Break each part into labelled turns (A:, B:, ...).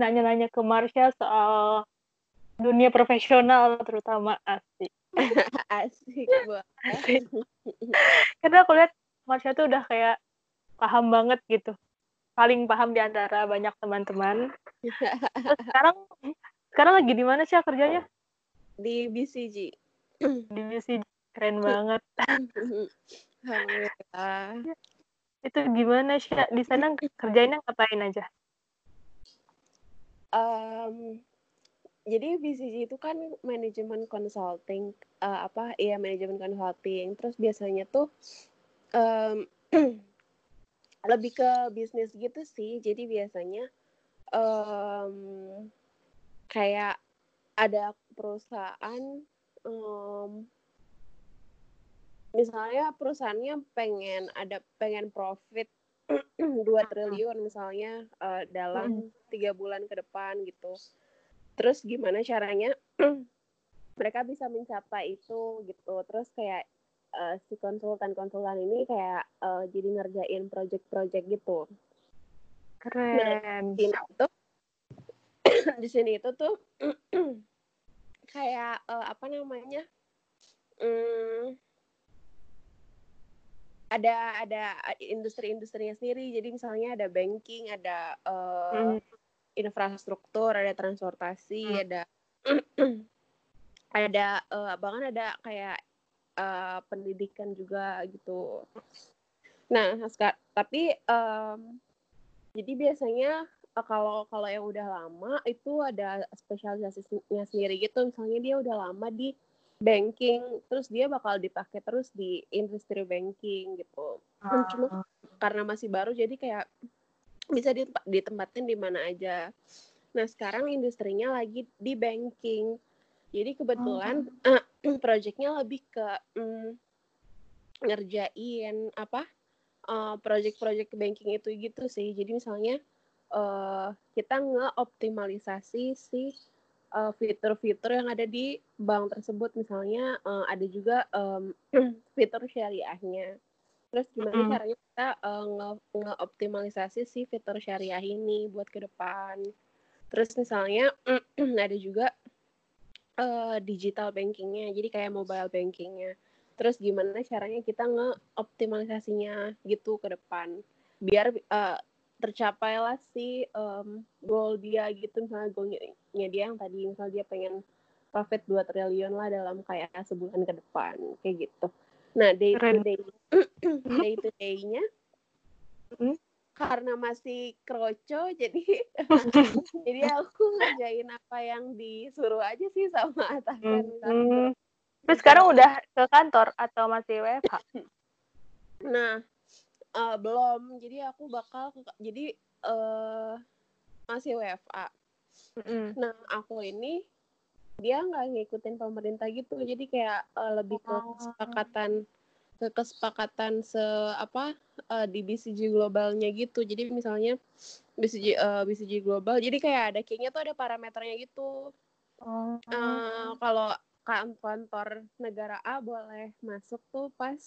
A: nanya-nanya ke Marsha soal dunia profesional terutama asik.
B: asik
A: asik. Karena aku lihat Marsha tuh udah kayak paham banget gitu. Paling paham di antara banyak teman-teman. Terus sekarang sekarang lagi di mana sih kerjanya?
B: Di BCG.
A: Di BCG keren banget.
B: Alhamdulillah.
A: Itu gimana sih di sana kerjainnya ngapain aja?
B: Um, jadi BCG itu kan manajemen consulting uh, apa iya manajemen consulting. Terus biasanya tuh um, lebih ke bisnis gitu sih. Jadi biasanya um, kayak ada perusahaan um, misalnya perusahaannya pengen ada pengen profit 2 triliun misalnya uh, dalam tiga bulan ke depan gitu. Terus gimana caranya mereka bisa mencapai itu gitu. Terus kayak uh, si konsultan-konsultan ini kayak uh, jadi ngerjain project-project gitu.
A: Keren.
B: nah, di sini itu di sini itu tuh kayak uh, apa namanya? Um, ada ada industri-industrinya sendiri jadi misalnya ada banking ada uh, hmm. infrastruktur ada transportasi hmm. ada ada uh, bahkan ada kayak uh, pendidikan juga gitu nah tapi um, jadi biasanya uh, kalau kalau yang udah lama itu ada spesialisasinya sendiri gitu misalnya dia udah lama di banking terus dia bakal dipakai terus di industri banking gitu uh. cuma karena masih baru jadi kayak bisa ditempatin di mana aja nah sekarang industrinya lagi di banking jadi kebetulan uh. uh, projectnya lebih ke um, ngerjain apa uh, project-project banking itu gitu sih jadi misalnya uh, kita ngeoptimalisasi si uh, fitur-fitur yang ada di bank tersebut. Misalnya uh, ada juga um, fitur syariahnya. Terus gimana mm. caranya kita uh, nge ngeoptimalisasi si fitur syariah ini buat ke depan? Terus misalnya ada juga uh, digital bankingnya jadi kayak mobile bankingnya. Terus gimana caranya kita ngeoptimalisasinya gitu ke depan? Biar uh, tercapailah si um, goal dia gitu misalnya goalnya dia yang tadi misalnya dia pengen profit 2 triliun lah dalam kayak sebulan ke depan kayak gitu nah day to day day to day-nya hmm? karena masih kroco jadi jadi aku ngerjain apa yang disuruh aja sih sama atasan
A: hmm. Terus sekarang udah ke kantor atau masih WFH?
B: Nah, uh, belum jadi aku bakal jadi uh, masih WFA mm. nah aku ini dia nggak ngikutin pemerintah gitu jadi kayak uh, lebih ke oh. kesepakatan ke kesepakatan se apa uh, di BCG globalnya gitu jadi misalnya BCG uh, BCG global jadi kayak ada kayaknya tuh ada parameternya gitu oh. uh, kalau kantor negara A boleh masuk tuh pas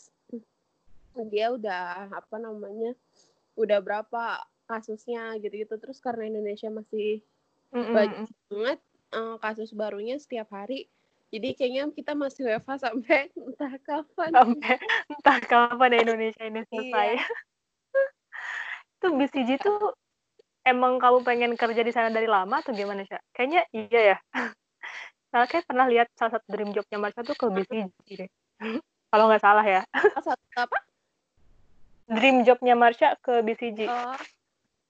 B: dia udah apa namanya udah berapa kasusnya gitu-gitu. Terus karena Indonesia masih mm-hmm. banyak banget uh, kasus barunya setiap hari jadi kayaknya kita masih WFH sampai entah kapan.
A: Sampai entah kapan di Indonesia ini selesai. Iya. itu BCG tuh emang kamu pengen kerja di sana dari lama atau gimana sih kayaknya iya ya. Soalnya kayak pernah lihat salah satu dream jobnya Marsha tuh ke BCG deh. Kalau nggak salah ya.
B: Apa
A: dream jobnya Marsha ke BCG.
B: Oh,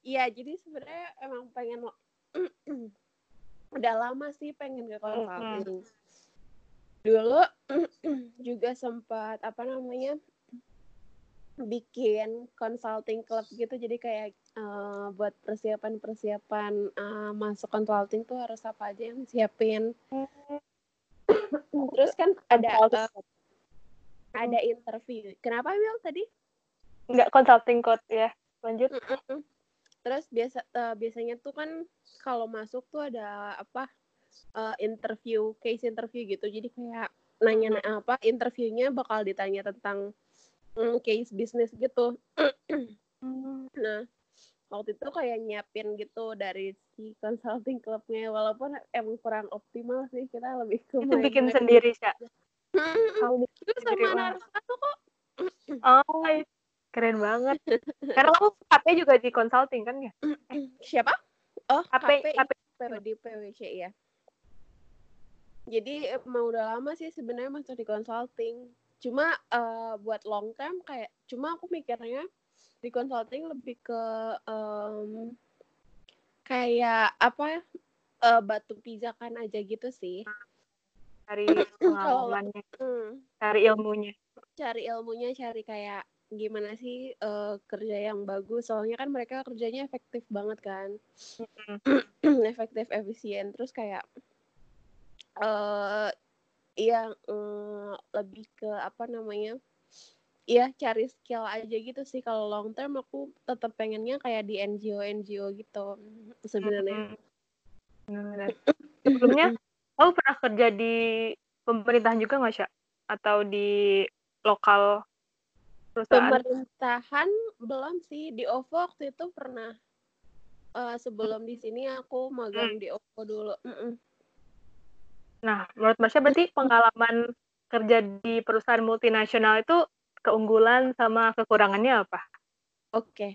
B: iya jadi sebenarnya emang pengen udah lama sih pengen ke consulting. Mm -hmm. Dulu juga sempat apa namanya bikin consulting club gitu jadi kayak uh, buat persiapan-persiapan uh, masuk consulting tuh harus apa aja yang siapin. Terus kan ada uh, ada interview. Kenapa Will tadi?
A: Nggak consulting code ya. Lanjut.
B: Terus biasa uh, biasanya tuh kan kalau masuk tuh ada apa uh, interview case interview gitu. Jadi kayak nanya mm apa interviewnya bakal ditanya tentang um, case bisnis gitu. Mm. nah waktu itu kayak nyiapin gitu dari si consulting clubnya. Walaupun emang kurang optimal sih kita lebih ke
A: itu bikin sendiri sih
B: itu sama anak satu kok
A: oh. Keren banget. Karena kamu KP juga di consulting kan ya?
B: Siapa? Oh
A: KP KP,
B: KP di PwC ya jadi emang udah lama sih sebenarnya masuk di consulting. Cuma uh, buat long term kayak cuma aku mikirnya di consulting lebih ke um, kayak apa uh, batu pijakan aja gitu sih.
A: Cari pengalamannya. hmm. cari ilmunya.
B: Cari ilmunya cari kayak gimana sih uh, kerja yang bagus soalnya kan mereka kerjanya efektif banget kan efektif efisien terus kayak uh, yang uh, lebih ke apa namanya Iya, cari skill aja gitu sih. Kalau long term aku tetap pengennya kayak di NGO NGO gitu sebenarnya.
A: Mm-hmm. Sebelumnya, kamu pernah kerja di pemerintahan juga nggak sih? Atau di lokal
B: perusahaan? Pemerintahan belum sih. Di OVO waktu itu pernah. Uh, sebelum di sini aku magang hmm. di OVO dulu. Mm -mm.
A: Nah, menurut Marsha berarti pengalaman kerja di perusahaan multinasional itu keunggulan sama kekurangannya apa?
B: Oke. Okay.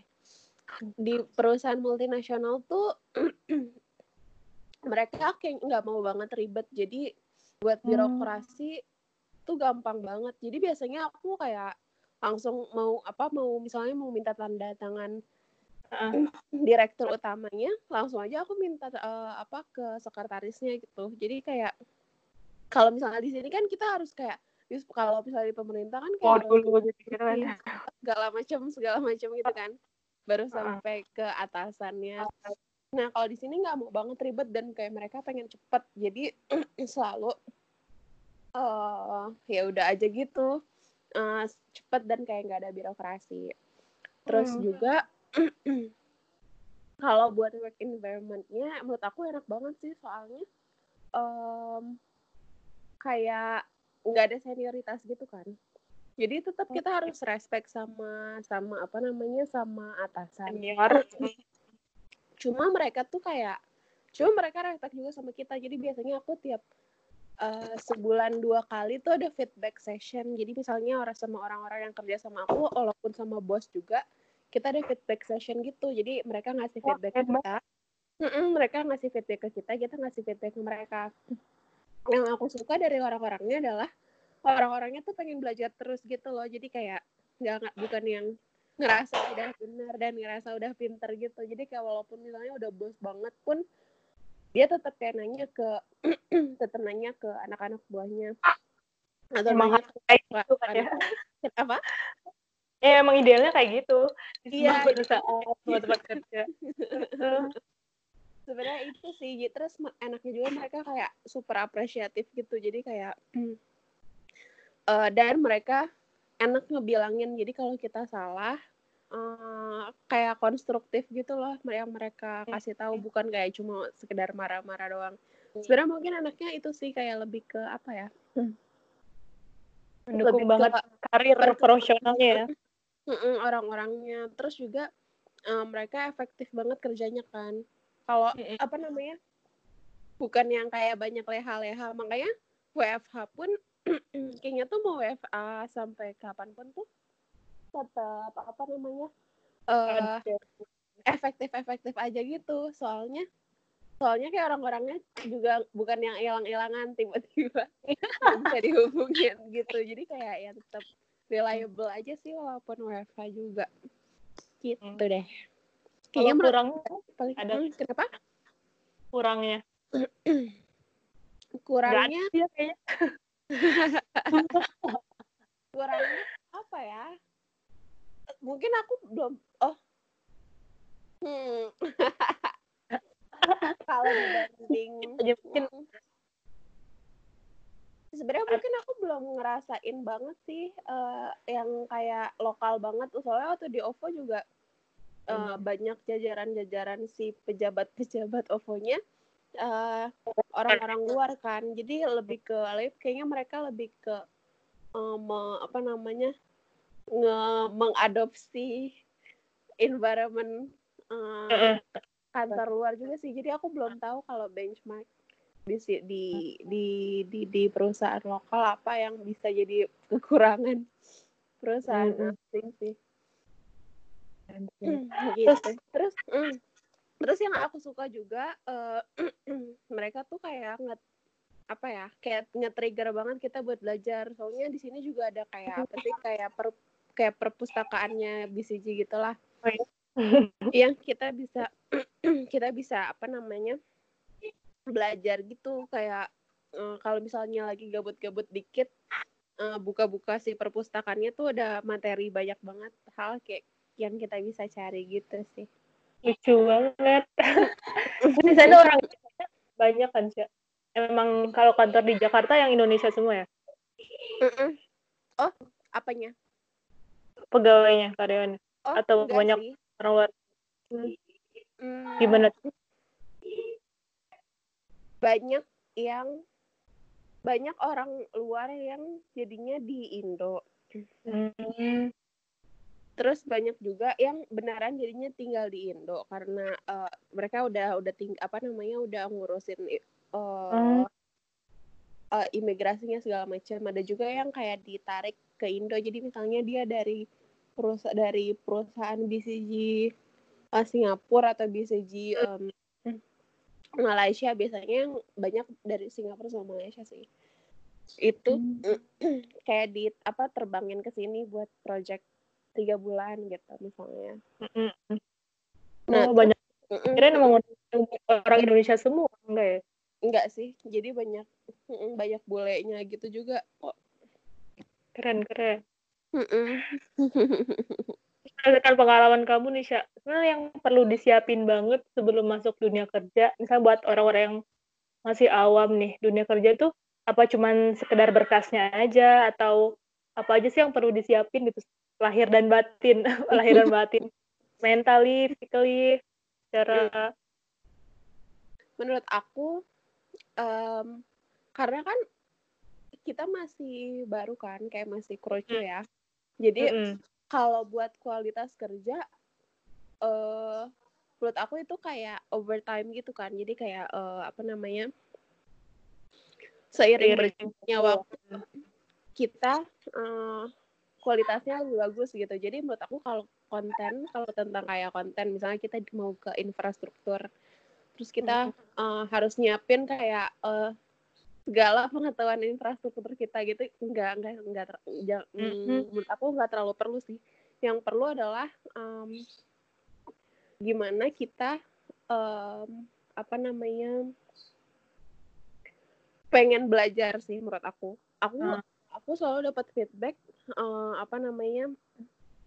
B: Di perusahaan multinasional tuh mereka kayak nggak mau banget ribet. Jadi buat hmm. birokrasi hmm. tuh gampang banget. Jadi biasanya aku kayak langsung mau apa mau misalnya mau minta tanda tangan uh. direktur utamanya, langsung aja aku minta uh, apa ke sekretarisnya gitu. Jadi kayak kalau misalnya di sini kan kita harus kayak Terus kalau misalnya di pemerintah kan kayak
A: oh, dulu kan.
B: segala macam segala macam gitu kan. Baru sampai ke atasannya. Nah, kalau di sini nggak mau banget ribet dan kayak mereka pengen cepet. Jadi selalu uh, ya udah aja gitu. Uh, cepet dan kayak nggak ada birokrasi. Terus hmm. juga kalau buat work environment-nya menurut aku enak banget sih soalnya um, kayak nggak ada senioritas gitu kan. Jadi tetap kita harus respect sama sama apa namanya sama atasan.
A: Senior.
B: Cuma mereka tuh kayak cuma mereka respect juga sama kita. Jadi biasanya aku tiap uh, sebulan dua kali tuh ada feedback session. Jadi misalnya orang sama orang-orang yang kerja sama aku walaupun sama bos juga kita ada feedback session gitu. Jadi mereka ngasih feedback ke kita. Mm -mm, mereka ngasih feedback ke kita kita ngasih feedback ke mereka. Yang aku suka dari orang-orangnya adalah orang-orangnya tuh pengen belajar terus gitu loh. Jadi kayak nggak bukan yang ngerasa udah benar dan ngerasa udah pinter gitu. Jadi kayak walaupun misalnya udah bos banget pun dia tetap kayak nanya ke tetap nanya ke anak-anak buahnya.
A: Atau emang nanya ke kayak gitu kan ya?
B: apa?
A: Ya emang idealnya kayak gitu. Iya buat tempat kerja.
B: Sebenarnya itu sih terus enaknya juga mereka kayak super apresiatif gitu. Jadi kayak uh, dan mereka enak ngebilangin jadi kalau kita salah uh, kayak konstruktif gitu loh yang mereka kasih tahu. Bukan kayak cuma sekedar marah-marah doang. Sebenarnya mungkin anaknya itu sih kayak lebih ke apa ya?
A: Mendukung lebih banget ke, karir profesionalnya ya?
B: Orang-orangnya. Terus juga uh, mereka efektif banget kerjanya kan. Kalau mm -hmm. apa namanya? Bukan yang kayak banyak leha-leha. Makanya WFH pun kayaknya tuh mau WFA sampai kapan pun tuh tetap apa namanya uh, efektif efektif aja gitu. Soalnya soalnya kayak orang-orangnya juga bukan yang hilang-hilangan tiba-tiba bisa dihubungin gitu. Jadi kayak ya tetap reliable aja sih walaupun WFH juga. Gitu hmm. deh.
A: Kayaknya kurang paling
B: ada hmm, kenapa?
A: kurangnya.
B: Kurangnya
A: ya
B: kurangnya apa ya mungkin aku belum oh. Hmm. kalau dibanding mungkin. Sebenarnya mungkin aku belum ngerasain banget sih uh, yang kayak lokal banget soalnya waktu di OVO juga uh, banyak jajaran-jajaran si pejabat-pejabat OVO-nya uh, orang-orang luar kan. Jadi lebih ke kayaknya mereka lebih ke um, apa namanya nge mengadopsi environment uh, kantor luar juga sih. Jadi aku belum tahu kalau benchmark di di di di, di perusahaan lokal apa yang bisa jadi kekurangan perusahaan mm -hmm. asing sih. Gitu. terus? Terus mm, terus yang aku suka juga uh, mereka tuh kayak nge apa ya kayak nge-trigger banget kita buat belajar. Soalnya di sini juga ada kayak apa sih kayak per kayak perpustakaannya BCG gitulah. Oh, iya. yang kita bisa kita bisa apa namanya belajar gitu. Kayak uh, kalau misalnya lagi gabut-gabut dikit uh, buka-buka si perpustakaannya tuh ada materi banyak banget hal kayak yang kita bisa cari gitu sih.
A: Lucu banget. Di sana orang banyak kan sih emang kalau kantor di Jakarta yang Indonesia semua ya?
B: Oh apanya
A: pegawainya karyawannya oh, atau banyak sih. orang luar hmm. gimana
B: banyak yang banyak orang luar yang jadinya di Indo hmm terus banyak juga yang benaran jadinya tinggal di Indo karena uh, mereka udah udah ting apa namanya udah ngurusin uh, hmm. uh, imigrasinya segala macam ada juga yang kayak ditarik ke Indo jadi misalnya dia dari perusahaan dari perusahaan BCG uh, Singapura atau BCG um, Malaysia biasanya yang banyak dari Singapura sama Malaysia sih itu hmm. kayak di apa terbangin ke sini buat project tiga bulan gitu misalnya.
A: Nah, oh, banyak. Kira emang orang Indonesia semua enggak ya?
B: Enggak sih. Jadi banyak banyak bulenya gitu juga kok.
A: Keren keren. Berdasarkan pengalaman kamu nih, Sya, sebenarnya yang perlu disiapin banget sebelum masuk dunia kerja, misalnya buat orang-orang yang masih awam nih, dunia kerja tuh apa cuman sekedar berkasnya aja atau apa aja sih yang perlu disiapin gitu lahir dan batin lahir dan batin. Mentally physically secara
B: menurut aku um, karena kan kita masih baru kan kayak masih kroco hmm. ya. Jadi mm -hmm. kalau buat kualitas kerja uh, menurut aku itu kayak overtime gitu kan. Jadi kayak uh, apa namanya seiring berjalannya waktu. kita uh, kualitasnya lebih bagus gitu. Jadi menurut aku kalau konten kalau tentang kayak konten misalnya kita mau ke infrastruktur terus kita uh, harus nyiapin kayak uh, segala pengetahuan infrastruktur kita gitu enggak enggak enggak ter, mm, hmm. menurut aku enggak terlalu perlu sih yang perlu adalah um, gimana kita um, apa namanya pengen belajar sih menurut aku aku hmm. aku selalu dapat feedback uh, apa namanya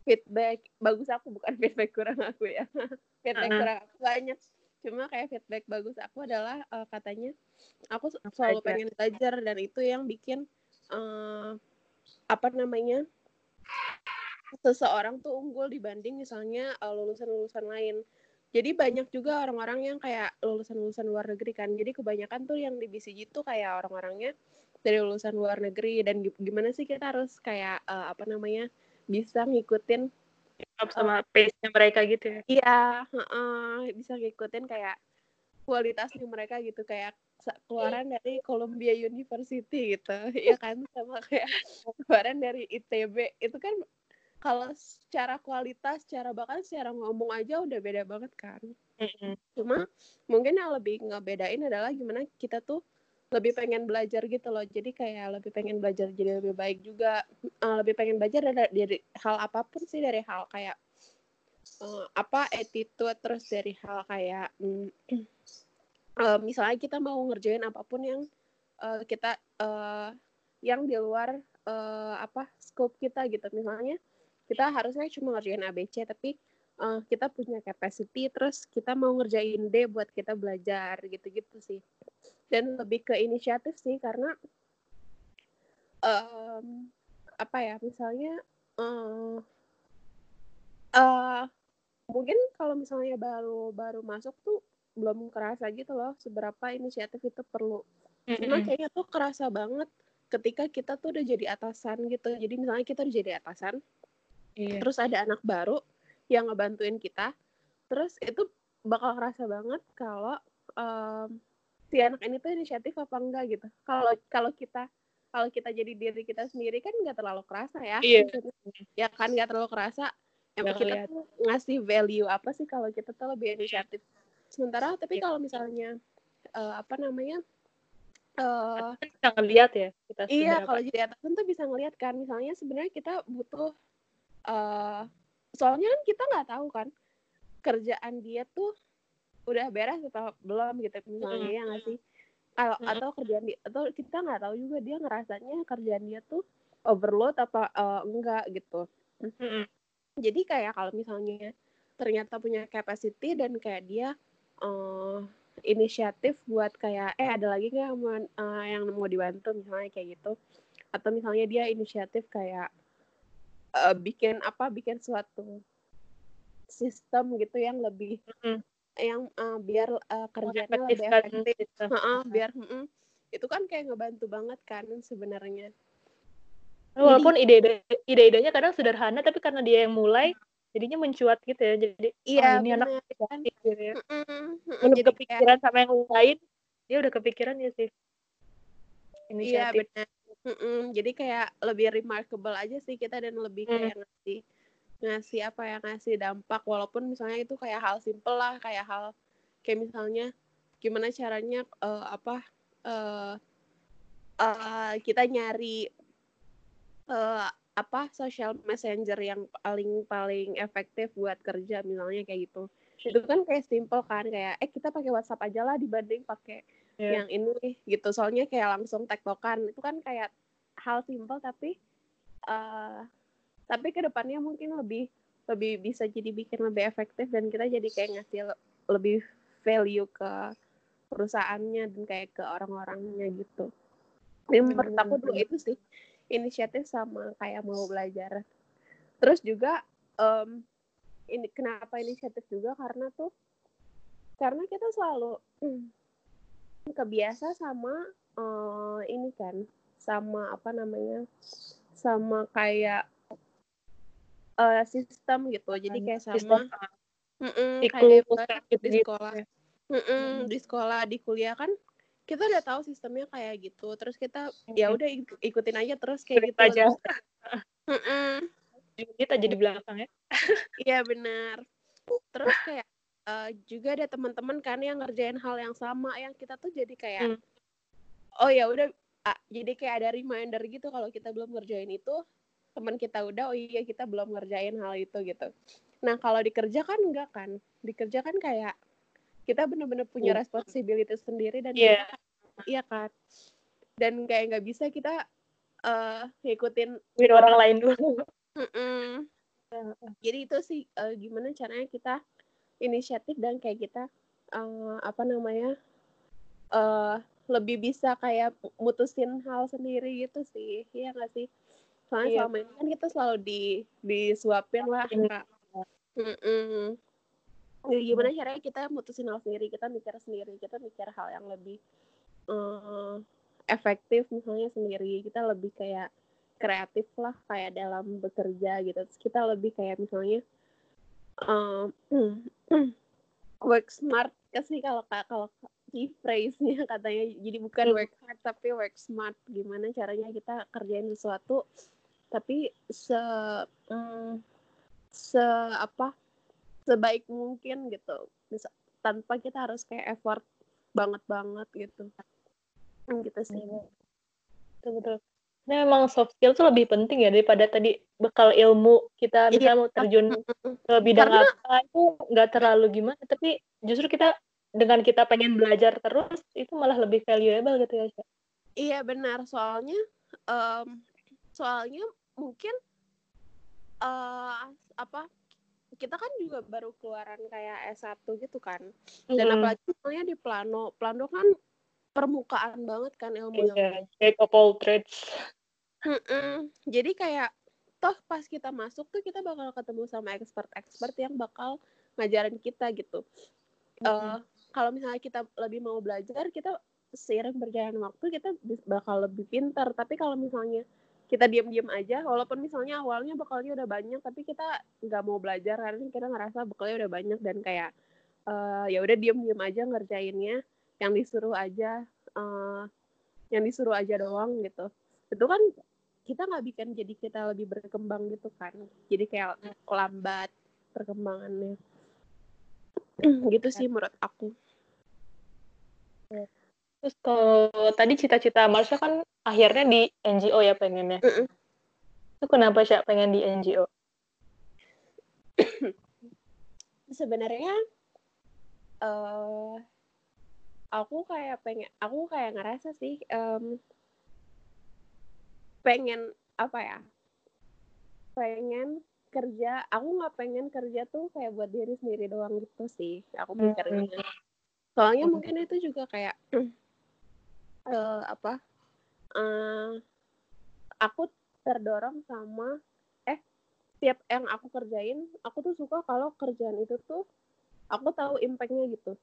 B: feedback bagus aku bukan feedback kurang aku ya feedback -huh. kurang aku banyak cuma kayak feedback bagus aku adalah uh, katanya aku selalu pengen belajar dan itu yang bikin uh, apa namanya seseorang tuh unggul dibanding misalnya lulusan-lulusan uh, lain. Jadi banyak juga orang-orang yang kayak lulusan-lulusan luar negeri kan. Jadi kebanyakan tuh yang di BCG tuh kayak orang-orangnya dari lulusan luar negeri. Dan gimana sih kita harus kayak uh, apa namanya bisa ngikutin
A: sama uh, pace-nya mereka gitu ya?
B: Iya uh, bisa ngikutin kayak kualitasnya mereka gitu kayak keluaran dari Columbia University gitu. Ya kan? Sama kayak keluaran dari ITB itu kan kalau secara kualitas, secara bahkan secara ngomong aja udah beda banget kan. Mm-hmm. Cuma mungkin yang lebih ngebedain adalah gimana kita tuh lebih pengen belajar gitu loh. Jadi kayak lebih pengen belajar jadi lebih baik juga. Uh, lebih pengen belajar dari, dari hal apa pun sih dari hal kayak uh, apa attitude terus dari hal kayak uh, misalnya kita mau ngerjain apa pun yang uh, kita uh, yang di luar uh, apa scope kita gitu. Misalnya kita harusnya cuma ngerjain ABC tapi uh, kita punya capacity terus kita mau ngerjain D buat kita belajar gitu-gitu sih dan lebih ke inisiatif sih karena um, apa ya misalnya uh, uh, mungkin kalau misalnya baru baru masuk tuh belum kerasa gitu loh seberapa inisiatif itu perlu. Cuma kayaknya tuh kerasa banget ketika kita tuh udah jadi atasan gitu. Jadi misalnya kita udah jadi atasan iya. terus ada anak baru yang ngebantuin kita terus itu bakal kerasa banget kalau um, si anak ini tuh inisiatif apa enggak gitu. Kalau kalau kita kalau kita jadi diri kita sendiri kan nggak terlalu kerasa ya.
A: Iya.
B: ya kan nggak terlalu kerasa. Emang kita tuh ngasih value apa sih kalau kita tuh lebih inisiatif? Sementara tapi yeah. kalau misalnya uh, apa namanya
A: uh, bisa ngelihat ya kita
B: iya kalau jadi atasan tuh bisa ngelihat kan. Misalnya sebenarnya kita butuh uh, soalnya kan kita nggak tahu kan kerjaan dia tuh udah beres atau belum gitu misalnya mm. ya nggak sih kalau mm. atau kerjaan dia atau kita nggak tahu juga dia ngerasanya kerjaan dia tuh overload apa uh, enggak gitu mm. jadi kayak kalau misalnya ternyata punya capacity dan kayak dia uh, inisiatif buat kayak eh ada lagi nggak yang, uh, yang mau dibantu misalnya kayak gitu atau misalnya dia inisiatif kayak uh, bikin apa bikin suatu sistem gitu yang lebih mm-hmm. Yang uh, biar uh, kerjanya lebih efektif uh, uh, biar uh, itu kan kayak ngebantu banget kan sebenarnya.
A: Walaupun ide-ide ide-idenya kadang sederhana tapi karena dia yang mulai jadinya mencuat gitu ya. Jadi
B: iya oh, ini
A: anak kan. gitu ya. Belum jadi kepikiran kayak... sama yang lain dia udah kepikiran ya sih.
B: Iya benar Mm-mm. jadi kayak lebih remarkable aja sih kita dan lebih mm. kayak ngasih ngasih apa ya ngasih dampak. Walaupun misalnya itu kayak hal simple lah kayak hal kayak misalnya gimana caranya uh, apa uh, uh, kita nyari uh, apa social messenger yang paling paling efektif buat kerja misalnya kayak gitu. Itu kan kayak simple kan kayak eh kita pakai WhatsApp aja lah dibanding pakai yeah. yang ini gitu. Soalnya kayak langsung tektokan. Itu kan kayak hal simple tapi uh, tapi ke depannya mungkin lebih lebih bisa jadi bikin lebih efektif dan kita jadi kayak ngasih lebih value ke perusahaannya dan kayak ke orang-orangnya gitu. Ini menurut aku dulu itu sih inisiatif sama kayak mau belajar. Terus juga um, ini kenapa inisiatif juga? Karena tuh karena kita selalu hmm, kebiasa sama uh, ini kan sama apa namanya sama kayak uh, sistem gitu. Jadi kayak sama. mm -mm, kayak di sekolah. Mm -mm, di sekolah di kuliah kan kita udah tahu sistemnya kayak gitu. Terus kita ya udah ikutin aja terus kayak gitu
A: aja. Kita jadi belakang ya.
B: Iya benar. Terus kayak uh, juga ada teman-teman kan yang ngerjain hal yang sama yang kita tuh jadi kayak hmm. oh ya udah uh, jadi kayak ada reminder gitu kalau kita belum ngerjain itu teman kita udah oh iya kita belum ngerjain hal itu gitu. Nah kalau dikerja kan enggak kan? Dikerja kan kayak kita benar-benar punya iya. responsibilitas sendiri dan
A: yeah.
B: iya kan? Dan kayak nggak bisa kita uh, ngikutin
A: ngikutin orang lain dulu.
B: Mm -mm. jadi itu sih uh, gimana caranya kita inisiatif dan kayak kita uh, apa namanya uh, lebih bisa kayak mutusin hal sendiri gitu sih. Iya nggak sih soalnya iya. selama ini kan kita selalu di disuapin lah kak. Mm -mm gimana caranya kita mutusin hal sendiri? Kita mikir sendiri kita mikir hal yang lebih uh, efektif misalnya sendiri. Kita lebih kayak kreatif lah kayak dalam bekerja gitu. Terus kita lebih kayak misalnya um, work smart. Ya sih kalau kalau key phrase-nya katanya. Jadi bukan hmm. work hard tapi work smart. Gimana caranya kita kerjain sesuatu tapi se um, se apa sebaik mungkin gitu. Bisa tanpa kita harus kayak effort banget banget gitu. Gitu sih.
A: Iya. betul betul. Ini memang soft skill tuh lebih penting ya daripada tadi bekal ilmu kita bisa iya. mau terjun ke bidang Karena, apa itu nggak terlalu gimana. Tapi justru kita dengan kita pengen belajar terus itu malah lebih valuable gitu ya
B: iya benar. Soalnya um, soalnya mungkin uh, apa kita kan juga baru keluaran kayak S1 gitu kan. Dan mm. apalagi misalnya di Plano. Plano kan permukaan banget kan ilmunya.
A: Yeah, jack of all trades.
B: Mm-mm. Jadi kayak toh pas kita masuk tuh kita bakal ketemu sama expert-expert yang bakal ngajarin kita gitu. Mm-hmm. Uh, kalau misalnya kita lebih mau belajar, kita seiring berjalan waktu kita bakal lebih pintar. Tapi kalau misalnya kita diam-diam aja walaupun misalnya awalnya bekalnya udah banyak tapi kita nggak mau belajar karena kita ngerasa bekalnya udah banyak dan kayak uh, ya udah diam-diam aja ngerjainnya yang disuruh aja uh, yang disuruh aja doang gitu. Itu kan kita nggak bikin jadi kita lebih berkembang gitu kan jadi kayak lambat perkembangannya. Gitu sih menurut aku
A: Terus kalau tadi cita-cita Marsha kan akhirnya di NGO ya pengennya. Mm -mm. Itu kenapa sih pengen di NGO?
B: Sebenarnya uh, aku kayak pengen, aku kayak ngerasa sih um, pengen apa ya? Pengen kerja, aku nggak pengen kerja tuh kayak buat diri sendiri doang gitu sih. Aku mikirnya. Mm -hmm. Soalnya mungkin itu juga kayak uh, apa uh, aku terdorong sama eh tiap yang aku kerjain aku tuh suka kalau kerjaan itu tuh aku tahu impactnya gitu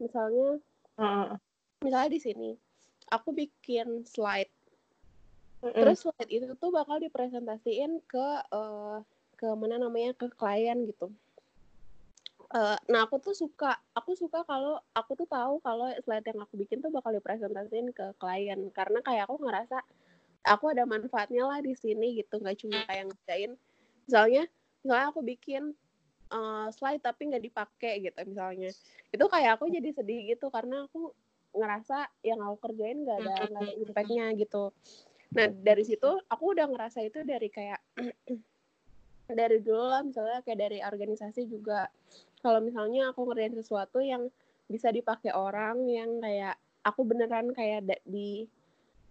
B: misalnya uh. misalnya di sini aku bikin slide uh-uh. terus slide itu tuh bakal dipresentasiin ke uh, ke mana namanya ke klien gitu Uh, nah aku tuh suka aku suka kalau aku tuh tahu kalau slide yang aku bikin tuh bakal dipresentasiin ke klien. Karena kayak aku ngerasa aku ada manfaatnya lah di sini gitu nggak cuma kayak ngerjain. Misalnya misalnya aku bikin uh, slide tapi nggak dipakai gitu misalnya. Itu kayak aku jadi sedih gitu karena aku ngerasa yang aku kerjain nggak ada nggak ada impactnya gitu. Nah dari situ aku udah ngerasa itu dari kayak dari dulu lah misalnya kayak dari organisasi juga kalau misalnya aku ngerjain sesuatu yang bisa dipakai orang yang kayak aku beneran kayak di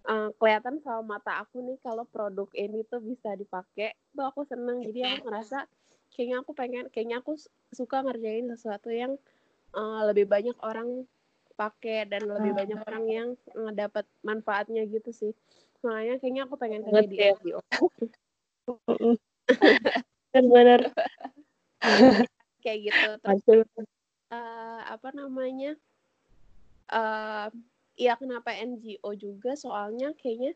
B: uh, kelihatan sama mata aku nih kalau produk ini tuh bisa dipakai tuh aku seneng. Jadi aku ngerasa kayaknya aku pengen kayaknya aku suka ngerjain sesuatu yang uh, lebih banyak orang pakai dan lebih hmm. banyak orang yang dapat manfaatnya gitu sih. Makanya kayaknya aku pengen kerja di NGO
A: benar
B: kayak gitu terus uh, apa namanya uh, ya kenapa NGO juga soalnya kayaknya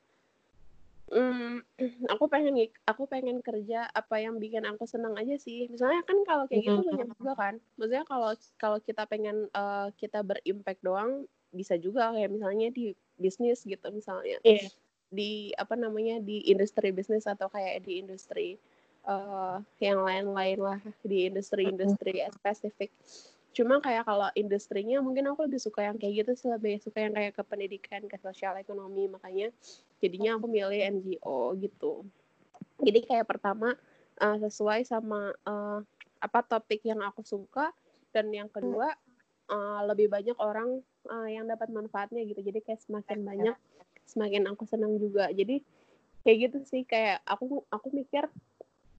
B: Hmm, aku pengen aku pengen kerja apa yang bikin aku senang aja sih. Misalnya kan kalau kayak gitu banyak juga kan. Maksudnya kalau kalau kita pengen uh, kita berimpact doang bisa juga kayak misalnya di bisnis gitu misalnya. Yeah. Di apa namanya di industri bisnis atau kayak di industri uh, yang lain-lain lah di industri-industri spesifik. Cuma kayak kalau industrinya mungkin aku lebih suka yang kayak gitu sih lebih suka yang kayak ke pendidikan, ke sosial ekonomi makanya jadinya aku milih NGO gitu. Jadi kayak pertama uh, sesuai sama uh, apa topik yang aku suka dan yang kedua uh, lebih banyak orang uh, yang dapat manfaatnya gitu. Jadi kayak semakin banyak semakin aku senang juga. Jadi kayak gitu sih kayak aku aku mikir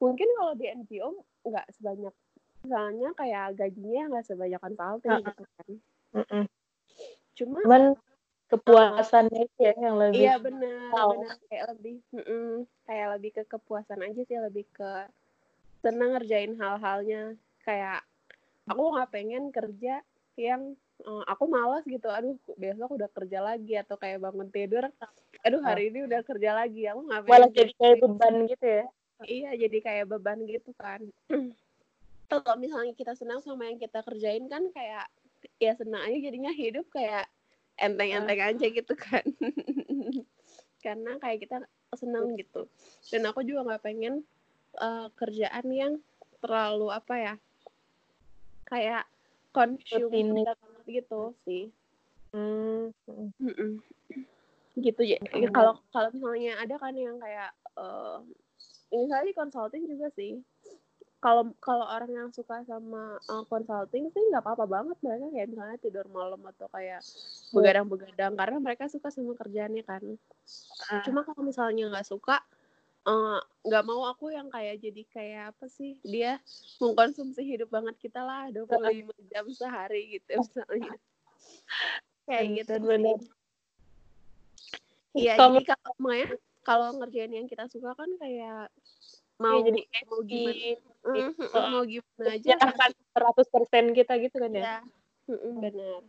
B: mungkin kalau di NGO nggak sebanyak misalnya kayak gajinya nggak sebanyak consulting uh, gitu kan. Uh, uh. cuma
A: cuman kepuasannya uh, ya yang lebih
B: iya benar benar. Kayak lebih uh, uh, kayak lebih ke kepuasan aja sih lebih ke senang ngerjain hal-halnya. Kayak aku nggak pengen kerja yang uh, aku malas gitu. Aduh besok udah kerja lagi atau kayak bangun tidur aduh hari ini udah kerja lagi. Aku nggak
A: malah jadi kayak beban gitu ya
B: iya jadi kayak beban gitu kan. Kalau misalnya kita senang sama yang kita kerjain kan kayak ya senang aja jadinya hidup kayak enteng-enteng aja gitu kan. Karena kayak kita senang gitu. Dan aku juga nggak pengen uh, kerjaan yang terlalu apa ya kayak consume gitu. Sih. Hmm. gitu ya kalau kalau misalnya ada kan yang kayak uh, misalnya di consulting juga sih. Kalau kalau orang yang suka sama uh, consulting sih nggak apa-apa banget mereka. Kayak misalnya tidur malam atau kayak begadang-begadang karena mereka suka sama kerjaannya kan. Uh. cuma kalau misalnya nggak suka eh, nggak uh, mau aku yang kayak jadi kayak apa sih dia mengkonsumsi hidup banget kita lah 25 jam sehari gitu misalnya. Kayak gitu benar. iya jadi kalau Maya kalau ngerjain yang kita suka kan kayak mau ya, jadi mau gimana mm, uh, mau gimana aja.
A: Akan seratus persen kita gitu kan ya, ya.
B: Mm, benar.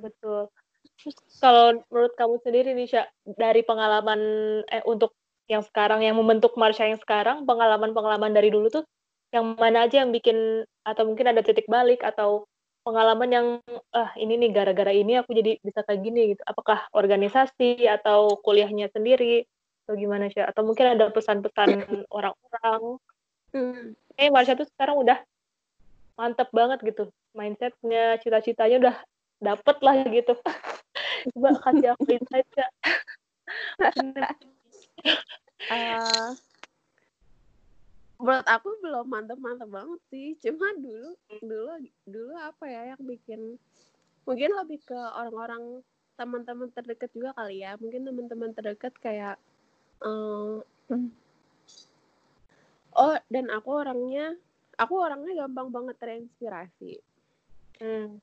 A: Betul. Terus kalau menurut kamu sendiri nih, Sya, dari pengalaman eh untuk yang sekarang yang membentuk Marsha yang sekarang, pengalaman-pengalaman dari dulu tuh yang mana aja yang bikin atau mungkin ada titik balik atau pengalaman yang ah ini nih gara-gara ini aku jadi bisa kayak gini gitu. Apakah organisasi atau kuliahnya sendiri atau gimana sih? Atau mungkin ada pesan-pesan orang-orang. Hmm. Eh Marsha tuh sekarang udah mantep banget gitu mindsetnya, cita-citanya udah dapet lah gitu. Coba kasih aku insight ya.
B: uh, menurut aku belum mantep-mantep banget sih. Cuma dulu dulu dulu apa ya yang bikin mungkin lebih ke orang-orang teman-teman terdekat juga kali ya. Mungkin teman-teman terdekat kayak uh, oh dan aku orangnya aku orangnya gampang banget terinspirasi. Hmm.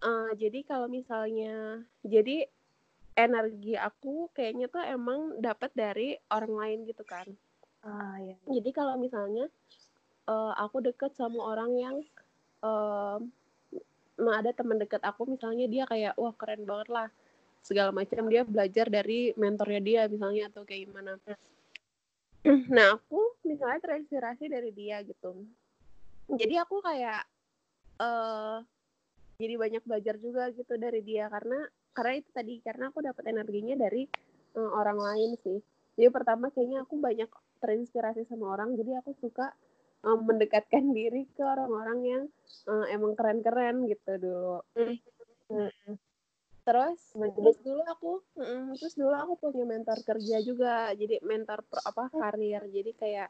B: Uh, jadi kalau misalnya jadi energi aku kayaknya tuh emang dapat dari orang lain gitu kan. Ah ya. Jadi kalau misalnya uh, aku deket sama orang yang uh, ada teman dekat aku misalnya dia kayak wah keren banget lah segala macam dia belajar dari mentornya dia misalnya atau kayak gimana. Nah aku misalnya terinspirasi dari dia gitu. Jadi aku kayak uh, jadi banyak belajar juga gitu dari dia karena karena itu tadi karena aku dapat energinya dari uh, orang lain sih jadi pertama kayaknya aku banyak terinspirasi sama orang jadi aku suka um, mendekatkan diri ke orang-orang yang uh, emang keren-keren gitu dulu. Mm. terus terus dulu aku mm, terus dulu aku punya mentor kerja juga jadi mentor pro, apa karir. Jadi kayak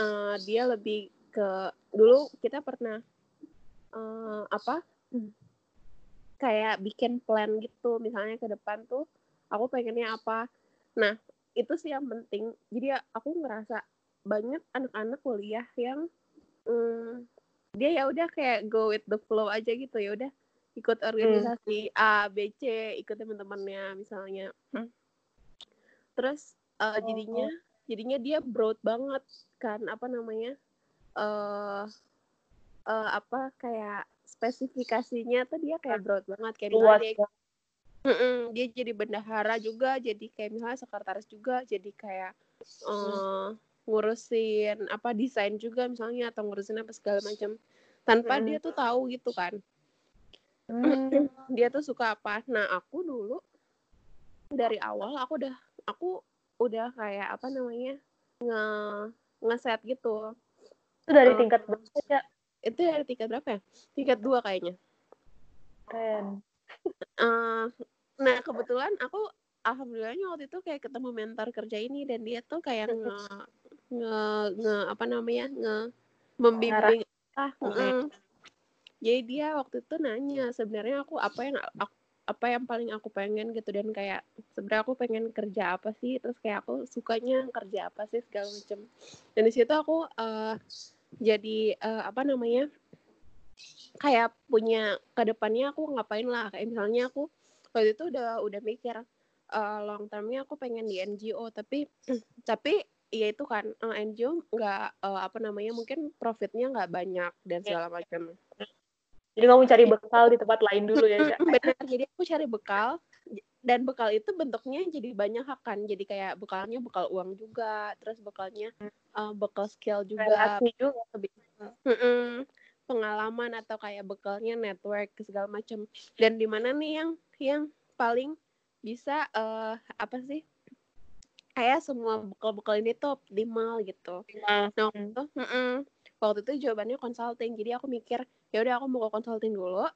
B: uh, dia lebih ke dulu kita pernah uh, apa kayak bikin plan gitu. Misalnya ke depan tuh aku pengennya apa? Nah itu sih yang penting jadi aku ngerasa banyak anak-anak kuliah yang hmm, dia ya udah kayak go with the flow aja gitu ya udah ikut organisasi hmm. A B C ikut teman-temannya misalnya hmm. terus uh, jadinya oh. jadinya dia broad banget kan apa namanya uh, uh, apa kayak spesifikasinya tuh dia kayak broad banget kayak Luas dia Mm-mm, dia jadi bendahara juga jadi kayak misalnya sekretaris juga jadi kayak uh, ngurusin apa desain juga misalnya atau ngurusin apa segala macam. Tanpa mm. dia tuh tahu gitu kan. Mm. dia tuh suka apa. Nah aku dulu dari awal aku udah aku udah kayak apa namanya nge ngeset gitu.
A: Itu dari uh, tingkat berapa
B: itu dari tingkat berapa ya? Tingkat dua kayaknya.
A: Keren.
B: Uh, nah kebetulan aku alhamdulillahnya waktu itu kayak ketemu mentor kerja ini dan dia tuh kayak nge nge, nge apa namanya nge membimbing ah mm, jadi dia waktu itu nanya sebenarnya aku apa yang aku, apa yang paling aku pengen gitu? Dan kayak sebenarnya aku pengen kerja apa sih? Terus kayak aku sukanya kerja apa sih segala macam. Dan di situ aku uh, jadi uh, apa namanya kayak punya ke depannya aku ngapain lah. Kayak misalnya aku waktu itu udah udah mikir uh, long termnya aku pengen di NGO tapi tapi ya itu kan uh, NGO nggak uh, apa namanya mungkin profitnya nggak banyak dan iya. segala macam
A: jadi kamu cari bekal di tempat lain dulu ya
B: benar jadi aku cari bekal dan bekal itu bentuknya jadi banyak kan jadi kayak bekalnya bekal uang juga terus bekalnya uh, bekal skill juga, juga. lebih pengalaman atau kayak bekalnya network segala macam dan di mana nih yang yang paling bisa uh, apa sih kayak semua bekal-bekal ini tuh optimal gitu. Nah, nah waktu itu mm -mm, waktu itu jawabannya consulting. Jadi aku mikir ya udah aku mau ke consulting dulu.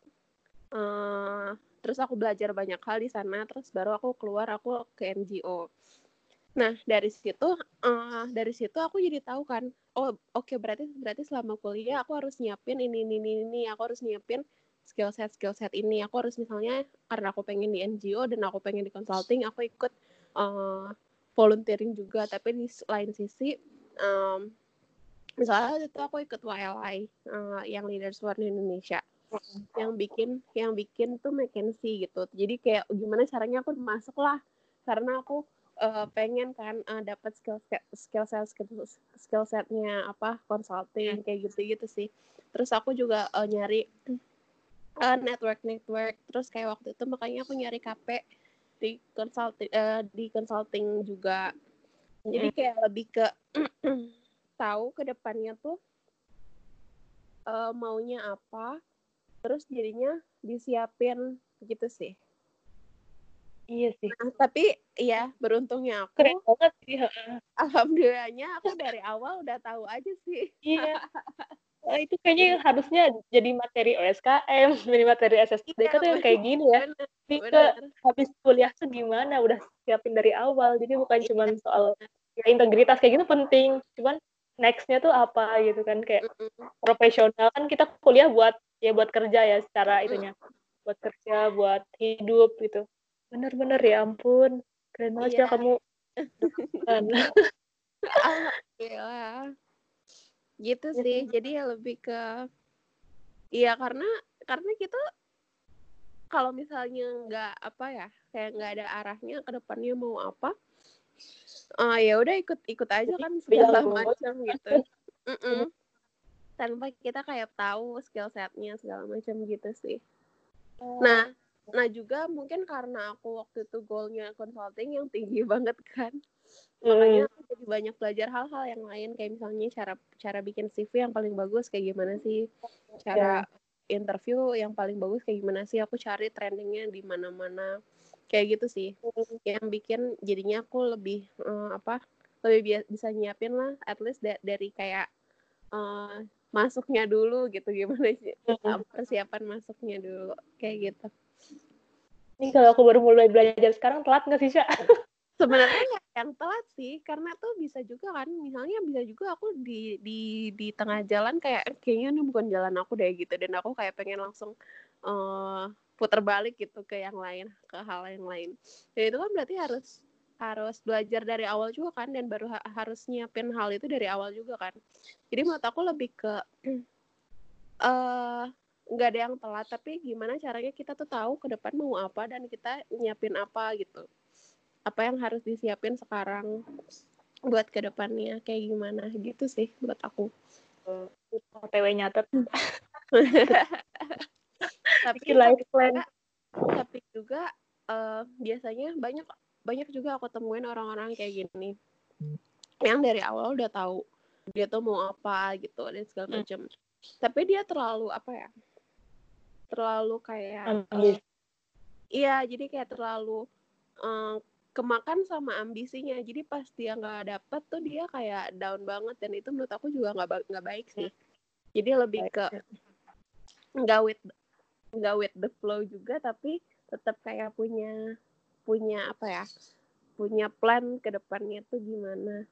B: Uh, terus aku belajar banyak hal di sana terus baru aku keluar aku ke NGO nah dari situ uh, dari situ aku jadi tahu kan oh oke okay, berarti berarti selama kuliah aku harus nyiapin ini ini ini, ini. aku harus nyiapin skill set skill set ini. Aku harus misalnya karena aku pengen di NGO dan aku pengen di consulting aku ikut uh, volunteering juga. Tapi di lain sisi um, misalnya itu aku ikut YLI uh, yang Leaders One Indonesia. Yang bikin yang bikin tuh McKinsey gitu. Jadi kayak gimana caranya aku masuk lah karena aku uh, pengen kan uh, dapat skill set skill set skill, skill setnya apa consulting kayak gitu gitu sih. Terus aku juga uh, nyari uh, network network terus kayak waktu itu makanya aku nyari KP di consulting uh, di consulting juga jadi kayak lebih ke tahu ke depannya tuh uh, maunya apa terus jadinya disiapin gitu sih
A: Iya sih.
B: Nah, tapi ya beruntungnya aku.
A: Keren banget sih.
B: Alhamdulillahnya aku dari awal udah tahu aja sih.
A: Iya. Nah, itu kayaknya harusnya jadi materi OSKM, jadi materi SSDK iya, tuh yang kayak gini ya. Ini ke habis kuliah tuh gimana, udah siapin dari awal. Jadi bukan iya. cuma soal ya, integritas kayak gitu penting, cuman nextnya tuh apa gitu kan? Kayak profesional. Kan kita kuliah buat ya buat kerja ya secara itunya, buat kerja, buat hidup gitu. Bener-bener ya ampun. Keren banget ya kamu.
B: Alhamdulillah gitu iya sih. jadi ya lebih ke iya karena karena kita kalau misalnya nggak apa ya kayak nggak ada arahnya ke depannya mau apa uh, ya udah ikut ikut aja kan segala macam gitu. Mm -mm. tanpa kita kayak tahu skill setnya segala macam gitu sih. Oh. nah Nah juga mungkin karena aku waktu itu goalnya consulting yang tinggi banget kan, makanya aku jadi banyak belajar hal-hal yang lain kayak misalnya cara cara bikin CV yang paling bagus kayak gimana sih, cara yeah. interview yang paling bagus kayak gimana sih, aku cari trendingnya di mana-mana kayak gitu sih, mm. yang bikin jadinya aku lebih uh, apa lebih bisa nyiapin lah, at least da dari kayak uh, masuknya dulu gitu gimana sih mm. persiapan masuknya dulu kayak gitu.
A: Ini kalau aku baru mulai belajar sekarang telat nggak sih, Syah?
B: Sebenarnya ya yang telat sih, karena tuh bisa juga kan, misalnya bisa juga aku di di di tengah jalan kayak kayaknya ini bukan jalan aku deh gitu, dan aku kayak pengen langsung uh, putar balik gitu ke yang lain, ke hal yang lain. Dan itu kan berarti harus harus belajar dari awal juga kan, dan baru ha harus nyiapin hal itu dari awal juga kan. Jadi menurut aku lebih ke uh, nggak ada yang telat tapi gimana caranya kita tuh tahu ke depan mau apa dan kita nyiapin apa gitu. Apa yang harus disiapin sekarang buat ke depannya kayak gimana? Gitu sih buat aku.
A: OTW nyatet.
B: Tapi life plan. tapi juga uh, biasanya banyak banyak juga aku temuin orang-orang kayak gini. Yang dari awal udah tahu dia tuh mau apa gitu dan segala hmm. macam hmm. tapi dia terlalu apa ya terlalu kayak uh, iya jadi kayak terlalu uh, kemakan sama ambisinya. Jadi pas dia nggak dapet tuh dia kayak down banget. Dan itu menurut aku juga nggak ba nggak baik sih. Jadi lebih ke nggak with nggak with the flow juga tapi tetap kayak punya punya apa ya punya plan ke depannya tuh gimana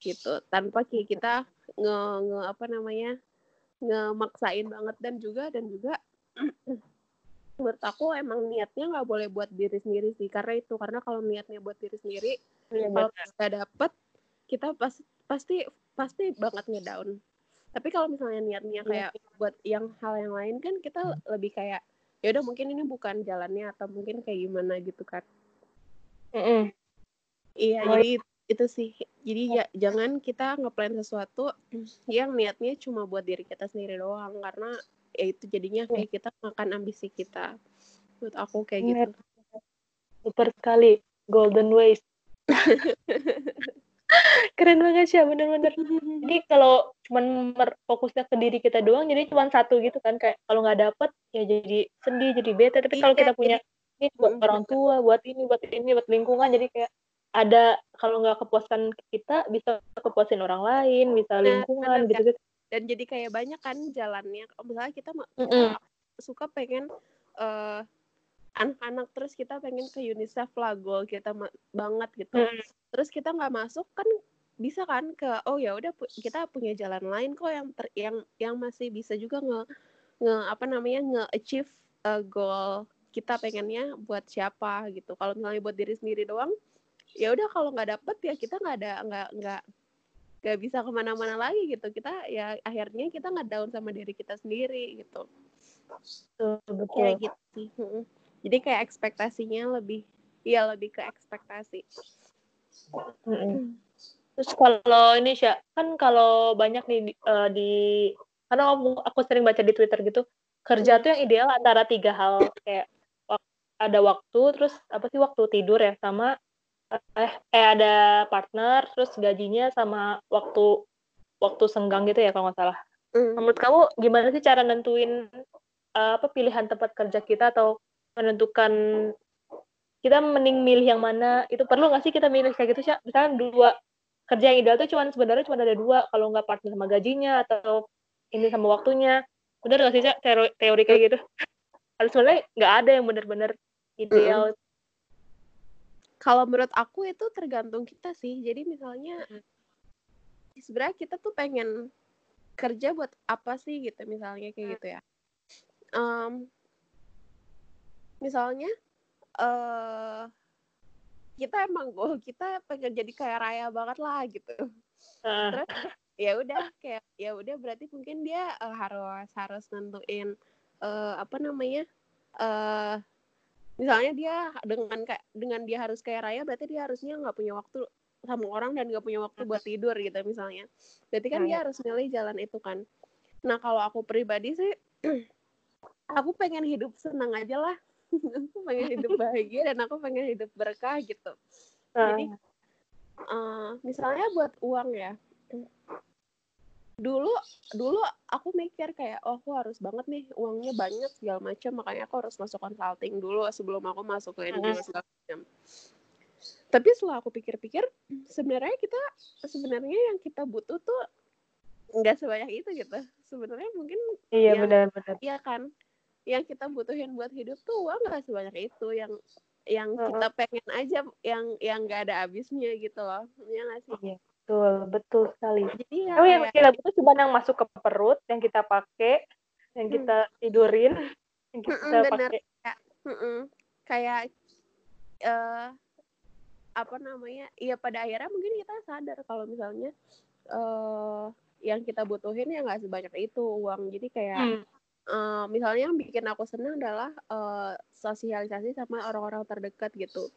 B: gitu. Tanpa kita nge, nge apa namanya ngemaksain banget dan juga dan juga menurut aku emang niatnya nggak boleh buat diri sendiri sih karena itu karena kalau niatnya buat diri sendiri ya, kalau nggak dapet kita pas, pasti pasti banget ngedown tapi kalau misalnya niatnya iya kayak ya. buat yang hal yang lain kan kita hmm. lebih kayak ya udah mungkin ini bukan jalannya atau mungkin kayak gimana gitu kan mm -mm. iya oh, jadi itu sih jadi ya jangan kita ngeplan sesuatu yang niatnya cuma buat diri kita sendiri doang karena ya itu jadinya iya. kayak kita makan ambisi kita. Menurut aku kayak gitu.
A: Super sekali. Golden ways keren banget sih bener-bener. Jadi kalau cuman fokusnya ke diri kita doang jadi cuma satu gitu kan. Kayak kalau nggak dapet ya jadi sedih jadi bete. Tapi kalau iya, kita punya ini buat orang tua buat ini buat ini buat lingkungan jadi kayak ada kalau nggak kepuasan kita bisa kepuasin orang lain bisa lingkungan gitu gitu
B: dan jadi kayak banyak kan jalannya misalnya kita, mm -hmm. suka pengen uh, anak-anak terus kita pengen ke UNICEF lah goal kita banget gitu mm. terus kita nggak masuk kan bisa kan ke oh ya udah kita punya jalan lain kok yang ter, yang yang masih bisa juga nge nge apa namanya nge achieve uh, goal kita pengennya buat siapa gitu kalau misalnya buat diri sendiri doang ya udah kalau nggak dapet ya kita nggak ada nggak nggak gak bisa ke mana-mana lagi gitu. Kita ya akhirnya kita nggak down sama diri kita sendiri gitu.
A: Betul, betul.
B: kayak gitu sih jadi kayak ekspektasinya lebih ya lebih ke ekspektasi.
A: Terus kalau ini sih kan kalau banyak nih uh, di karena aku, aku sering baca di twitter gitu kerja tuh yang ideal antara tiga hal. Kayak ada waktu terus apa sih waktu tidur ya sama eh, eh ada partner terus gajinya sama waktu waktu senggang gitu ya kalau nggak salah. Mm. Menurut kamu gimana sih cara nentuin uh, apa pilihan tempat kerja kita atau menentukan kita mending milih yang mana? Itu perlu nggak sih kita milih kayak gitu sih? Misalnya dua kerja yang ideal tuh cuman sebenarnya cuma ada dua kalau nggak partner sama gajinya atau ini sama waktunya. Bener nggak sih teori, teori kayak gitu? Harus sebenarnya nggak ada yang benar-benar ideal. Mm
B: Kalau menurut aku itu tergantung kita sih. Jadi misalnya mm sebenarnya kita tuh pengen kerja buat apa sih gitu misalnya kayak gitu ya. Um, misalnya uh, kita emang goal kita pengen jadi kaya raya banget lah gitu. Uh. Terus ya udah kayak ya udah berarti mungkin dia uh, harus harus nentuin uh, apa namanya uh, misalnya dia dengan kayak dengan dia harus kaya raya berarti dia harusnya nggak punya waktu sama orang dan nggak punya waktu buat tidur gitu misalnya. Berarti kan dia harus milih jalan itu kan. Nah kalau aku pribadi sih aku pengen hidup senang aja lah. Aku pengen hidup bahagia dan aku pengen hidup berkah gitu. Jadi uh, misalnya buat uang ya dulu dulu aku mikir kayak oh aku harus banget nih uangnya banyak segala macam makanya aku harus masuk consulting dulu sebelum aku masuk ke segala macam tapi setelah aku pikir-pikir sebenarnya kita sebenarnya yang kita butuh tuh nggak sebanyak itu gitu. Sebenarnya mungkin
A: iya benar-benar
B: iya kan? Yang kita butuhin buat hidup tuh uang nggak sebanyak itu. Yang yang uh -huh. kita pengen aja yang yang nggak ada habisnya gitu loh. Ya nggak sih?
A: Iya Betul, betul sekali. Jadi ya, oh, yang kita butuh cuma yang masuk ke perut, yang kita pakai, yang hmm. kita tidurin, yang kita mm -mm, pakai.
B: Kayak, mm -mm. kayak uh, apa namanya? Iya pada akhirnya mungkin kita sadar kalau misalnya uh, yang kita butuhin ya nggak sebanyak itu uang. Jadi kayak hmm. Uh, misalnya yang bikin aku senang adalah uh, sosialisasi sama orang-orang terdekat gitu.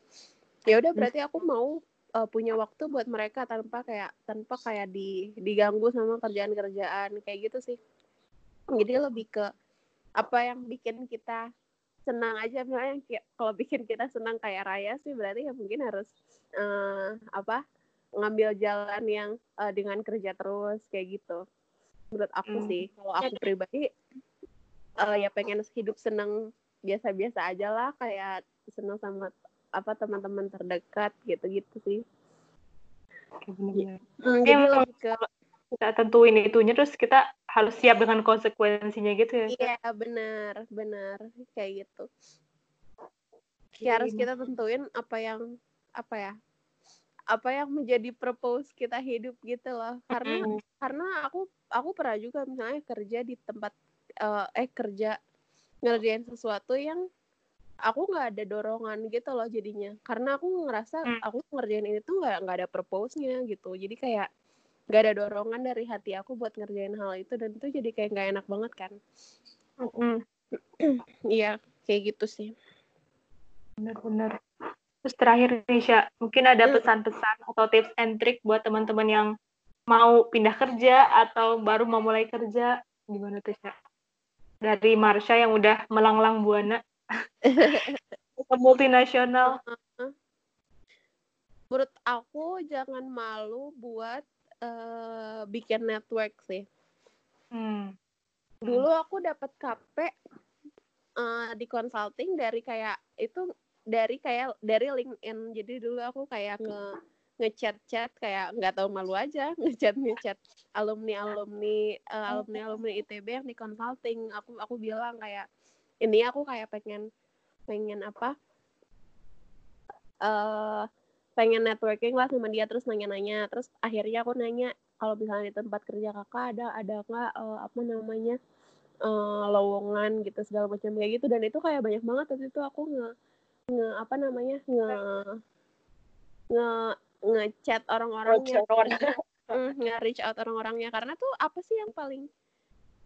B: Ya udah hmm. berarti aku mau uh, punya waktu buat mereka tanpa kayak tanpa kayak di diganggu sama kerjaan-kerjaan kayak gitu sih jadi lebih ke apa yang bikin kita senang aja misalnya kalau bikin kita senang kayak raya sih berarti ya mungkin harus uh, apa ngambil jalan yang uh, dengan kerja terus kayak gitu menurut aku hmm. sih kalau aku ya, pribadi uh, ya pengen hidup senang biasa-biasa aja lah kayak senang sama apa teman-teman terdekat gitu-gitu sih.
A: Oke, benar-benar. Hmm, jadi lebih ke kita tentuin itunya terus kita harus siap dengan konsekuensinya gitu ya.
B: Iya, benar, benar kayak gitu. Ya, harus kita tentuin apa yang apa ya? Apa yang menjadi purpose kita hidup gitu loh. Karena mm -hmm. karena aku aku pernah juga misalnya kerja di tempat uh, eh kerja ngerjain sesuatu yang aku nggak ada dorongan gitu loh jadinya. Karena aku ngerasa hmm. aku ngerjain ini tuh nggak nggak ada purpose-nya gitu. Jadi kayak nggak ada dorongan dari hati aku buat ngerjain hal itu dan itu jadi kayak nggak enak banget kan. Iya mm. kayak gitu sih.
A: Benar-benar terus terakhir Nisha mungkin ada hmm. pesan-pesan atau tips and trick buat teman-teman yang mau pindah kerja atau baru mau mulai kerja? Gimana tuh dari Marsha yang udah melanglang buana ke multinasional.
B: Menurut aku jangan malu buat uh, bikin network sih. Hmm. dulu aku dapat KP uh, di consulting dari kayak itu dari kayak dari LinkedIn. Jadi dulu aku kayak nge ngechat chat kayak nggak tahu malu aja ngechat ngechat alumni alumni uh, alumni alumni itb yang di consulting. Aku aku bilang kayak ini aku kayak pengen pengen apa uh, pengen networking lah sama dia terus nanya-nanya. Terus akhirnya aku nanya kalau misalnya di tempat kerja kakak ada ada nggak uh, apa namanya uh, lowongan gitu segala macam kayak gitu. Dan itu kayak banyak banget waktu itu aku nge nge apa namanya nge nge ngechat orang-orangnya. Nge reach out orang-orangnya. Karena tuh apa sih yang paling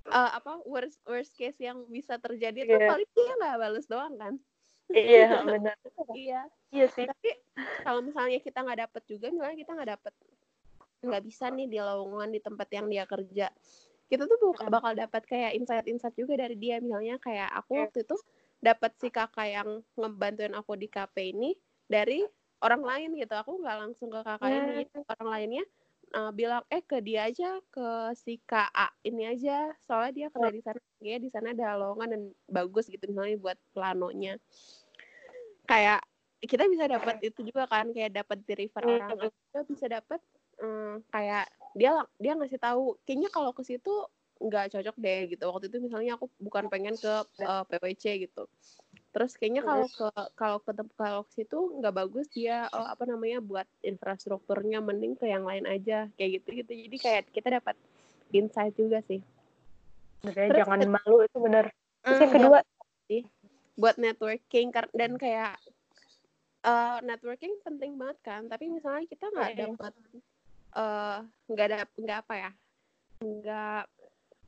B: uh, apa worst worst case yang bisa terjadi yeah. tuh paling dia nggak balas doang kan.
A: Iya benar.
B: Iya.
A: Iya sih.
B: Tapi kalau misalnya kita nggak dapet juga misalnya kita nggak dapet nggak bisa nih di lowongan di tempat yang dia kerja. Kita tuh bakal dapat kayak insight-insight juga dari dia. Misalnya kayak aku waktu itu dapat si kakak yang ngebantuin aku di KP ini dari orang lain gitu. Aku nggak langsung ke kakak ini orang lainnya uh, bilang eh ke dia aja ke si KA ini aja. Soalnya dia kerja di sana ya di sana ada lowongan dan bagus gitu misalnya buat planonya. Kayak kita bisa dapat itu juga kan kayak dapat di refer orang. kita bisa dapat um, kayak dia dia ngasih tahu kayaknya kalau ke situ nggak cocok deh gitu. Waktu itu misalnya aku bukan pengen ke uh, eh, PPC gitu terus kayaknya kalau ke kalau ke kalau ke situ nggak bagus dia oh, apa namanya buat infrastrukturnya mending ke yang lain aja kayak gitu gitu jadi kayak kita dapat insight juga sih.
A: Terus, jangan malu itu benar terus yang kedua?
B: Sih buat networking dan kayak uh, networking penting banget kan. Tapi misalnya kita nggak iya, iya. dapat Eh, nggak uh, ada nggak apa ya nggak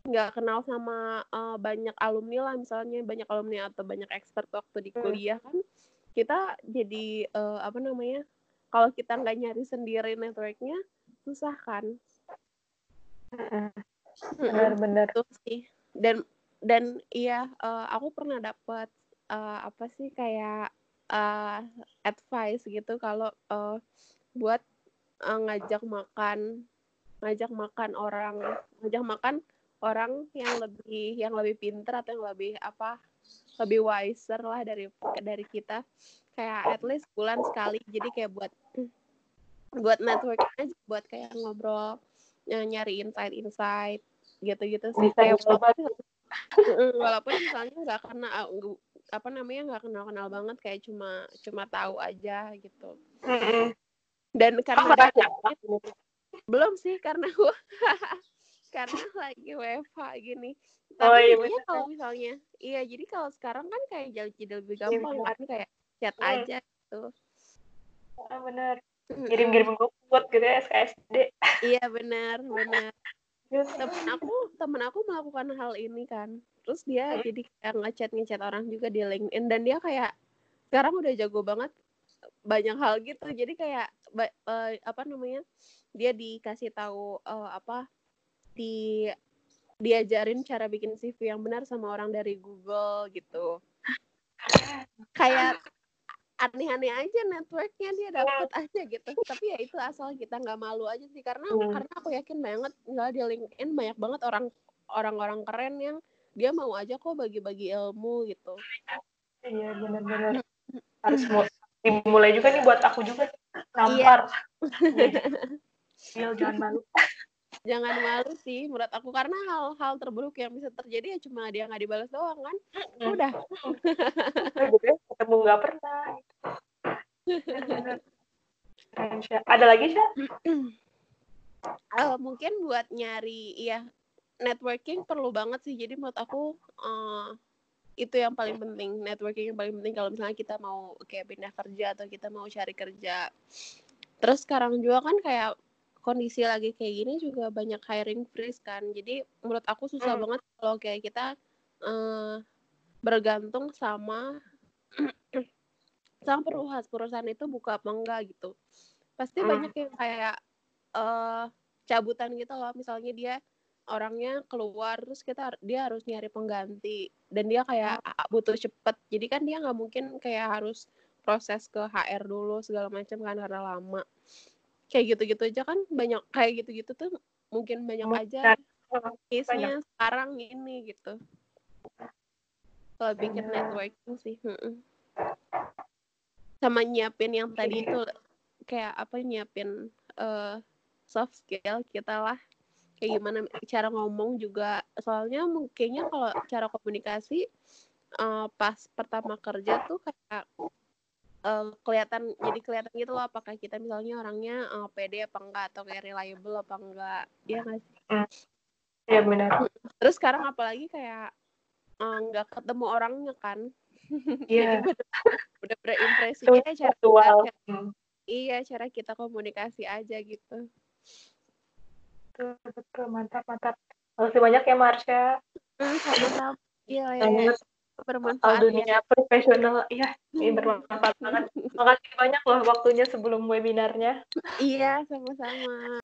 B: nggak kenal sama uh, banyak alumni lah misalnya banyak alumni atau banyak expert waktu di hmm. kuliah kan kita jadi uh, apa namanya kalau kita nggak nyari sendiri networknya susah kan.
A: Benar-benar.
B: Tuh sih. Dan dan iya uh, aku pernah dapat uh, apa sih kayak uh, advice gitu kalau uh, buat uh, ngajak makan ngajak makan orang ngajak makan orang yang lebih yang lebih pinter atau yang lebih apa lebih wiser lah dari dari kita. Kayak at least bulan sekali. Jadi kayak buat buat network aja buat kayak ngobrol nyari insight insight gitu gitu sih kayak walaupun, walaupun misalnya nggak kena apa namanya nggak kenal kenal banget kayak cuma cuma tahu aja gitu. Dan karena oh, belum sih karena karena lagi WFH gini. Tapi oh, iya, kalau misalnya iya jadi kalau sekarang kan kayak jadi lebih iya, gampang kan kayak chat hmm. aja gitu.
A: Ah, benar kirim-kirim buat gitu ya SKSD
B: iya benar benar temen aku temen aku melakukan hal ini kan. Terus dia hmm. jadi kayak ngechat ngechat orang juga di LinkedIn dan dia kayak sekarang udah jago banget banyak hal gitu. Jadi kayak uh, apa namanya dia dikasih tahu uh, apa di diajarin cara bikin CV yang benar sama orang dari Google gitu. Kayak aneh-aneh aja networknya dia dapat aja gitu. Tapi ya itu asal kita nggak malu aja sih. Karena hmm. karena aku yakin banget nggak di LinkedIn banyak banget orang orang-orang keren yang dia mau aja kok bagi-bagi ilmu gitu.
A: Iya benar-benar. Harus dimulai juga nih buat aku juga. Nampar iya. jangan malu
B: jangan malu sih menurut aku. Karena hal-hal terburuk yang bisa terjadi ya cuma dia nggak dibalas doang kan? Udah.
A: Gitu ya, ketemu nggak pernah. Ada lagi sih
B: uh, mungkin buat nyari ya networking perlu banget sih. Jadi menurut aku uh, itu yang paling penting. Networking yang paling penting kalau misalnya kita mau kayak pindah kerja atau kita mau cari kerja. Terus sekarang juga kan kayak kondisi lagi kayak gini juga banyak hiring freeze kan jadi menurut aku susah hmm. banget kalau kayak kita uh, bergantung sama sama perusahaan perusahaan itu buka apa enggak gitu pasti hmm. banyak yang kayak uh, cabutan gitu loh misalnya dia orangnya keluar terus kita dia harus nyari pengganti dan dia kayak oh. butuh cepet jadi kan dia nggak mungkin kayak harus proses ke HR dulu segala macam kan karena lama kayak gitu-gitu aja kan banyak kayak gitu-gitu tuh mungkin banyak aja case-nya sekarang ini gitu. Kalau bikin networking sih sama nyiapin yang tadi itu kayak apa nyiapin uh, soft skill kita lah. Kayak gimana cara ngomong juga. Soalnya kayaknya kalau cara komunikasi uh, pas pertama kerja tuh kayak uh, kelihatan jadi kelihatan gitu loh apakah kita misalnya orangnya uh, pede apa enggak atau kayak reliable apa enggak ya nggak sih
A: hmm. Iya benar.
B: Terus sekarang apalagi kayak nggak uh, ketemu orangnya kan.
A: Iya.
B: Yeah. udah berimpresinya cara kita, hmm. iya cara kita komunikasi aja gitu
A: betul betul mantap mantap makasih banyak ya Marsha
B: hmm, sama-sama iya ya,
A: bermanfaat dunia ya. profesional iya ini bermanfaat banget. Makasih banyak loh waktunya sebelum webinarnya.
B: Iya sama-sama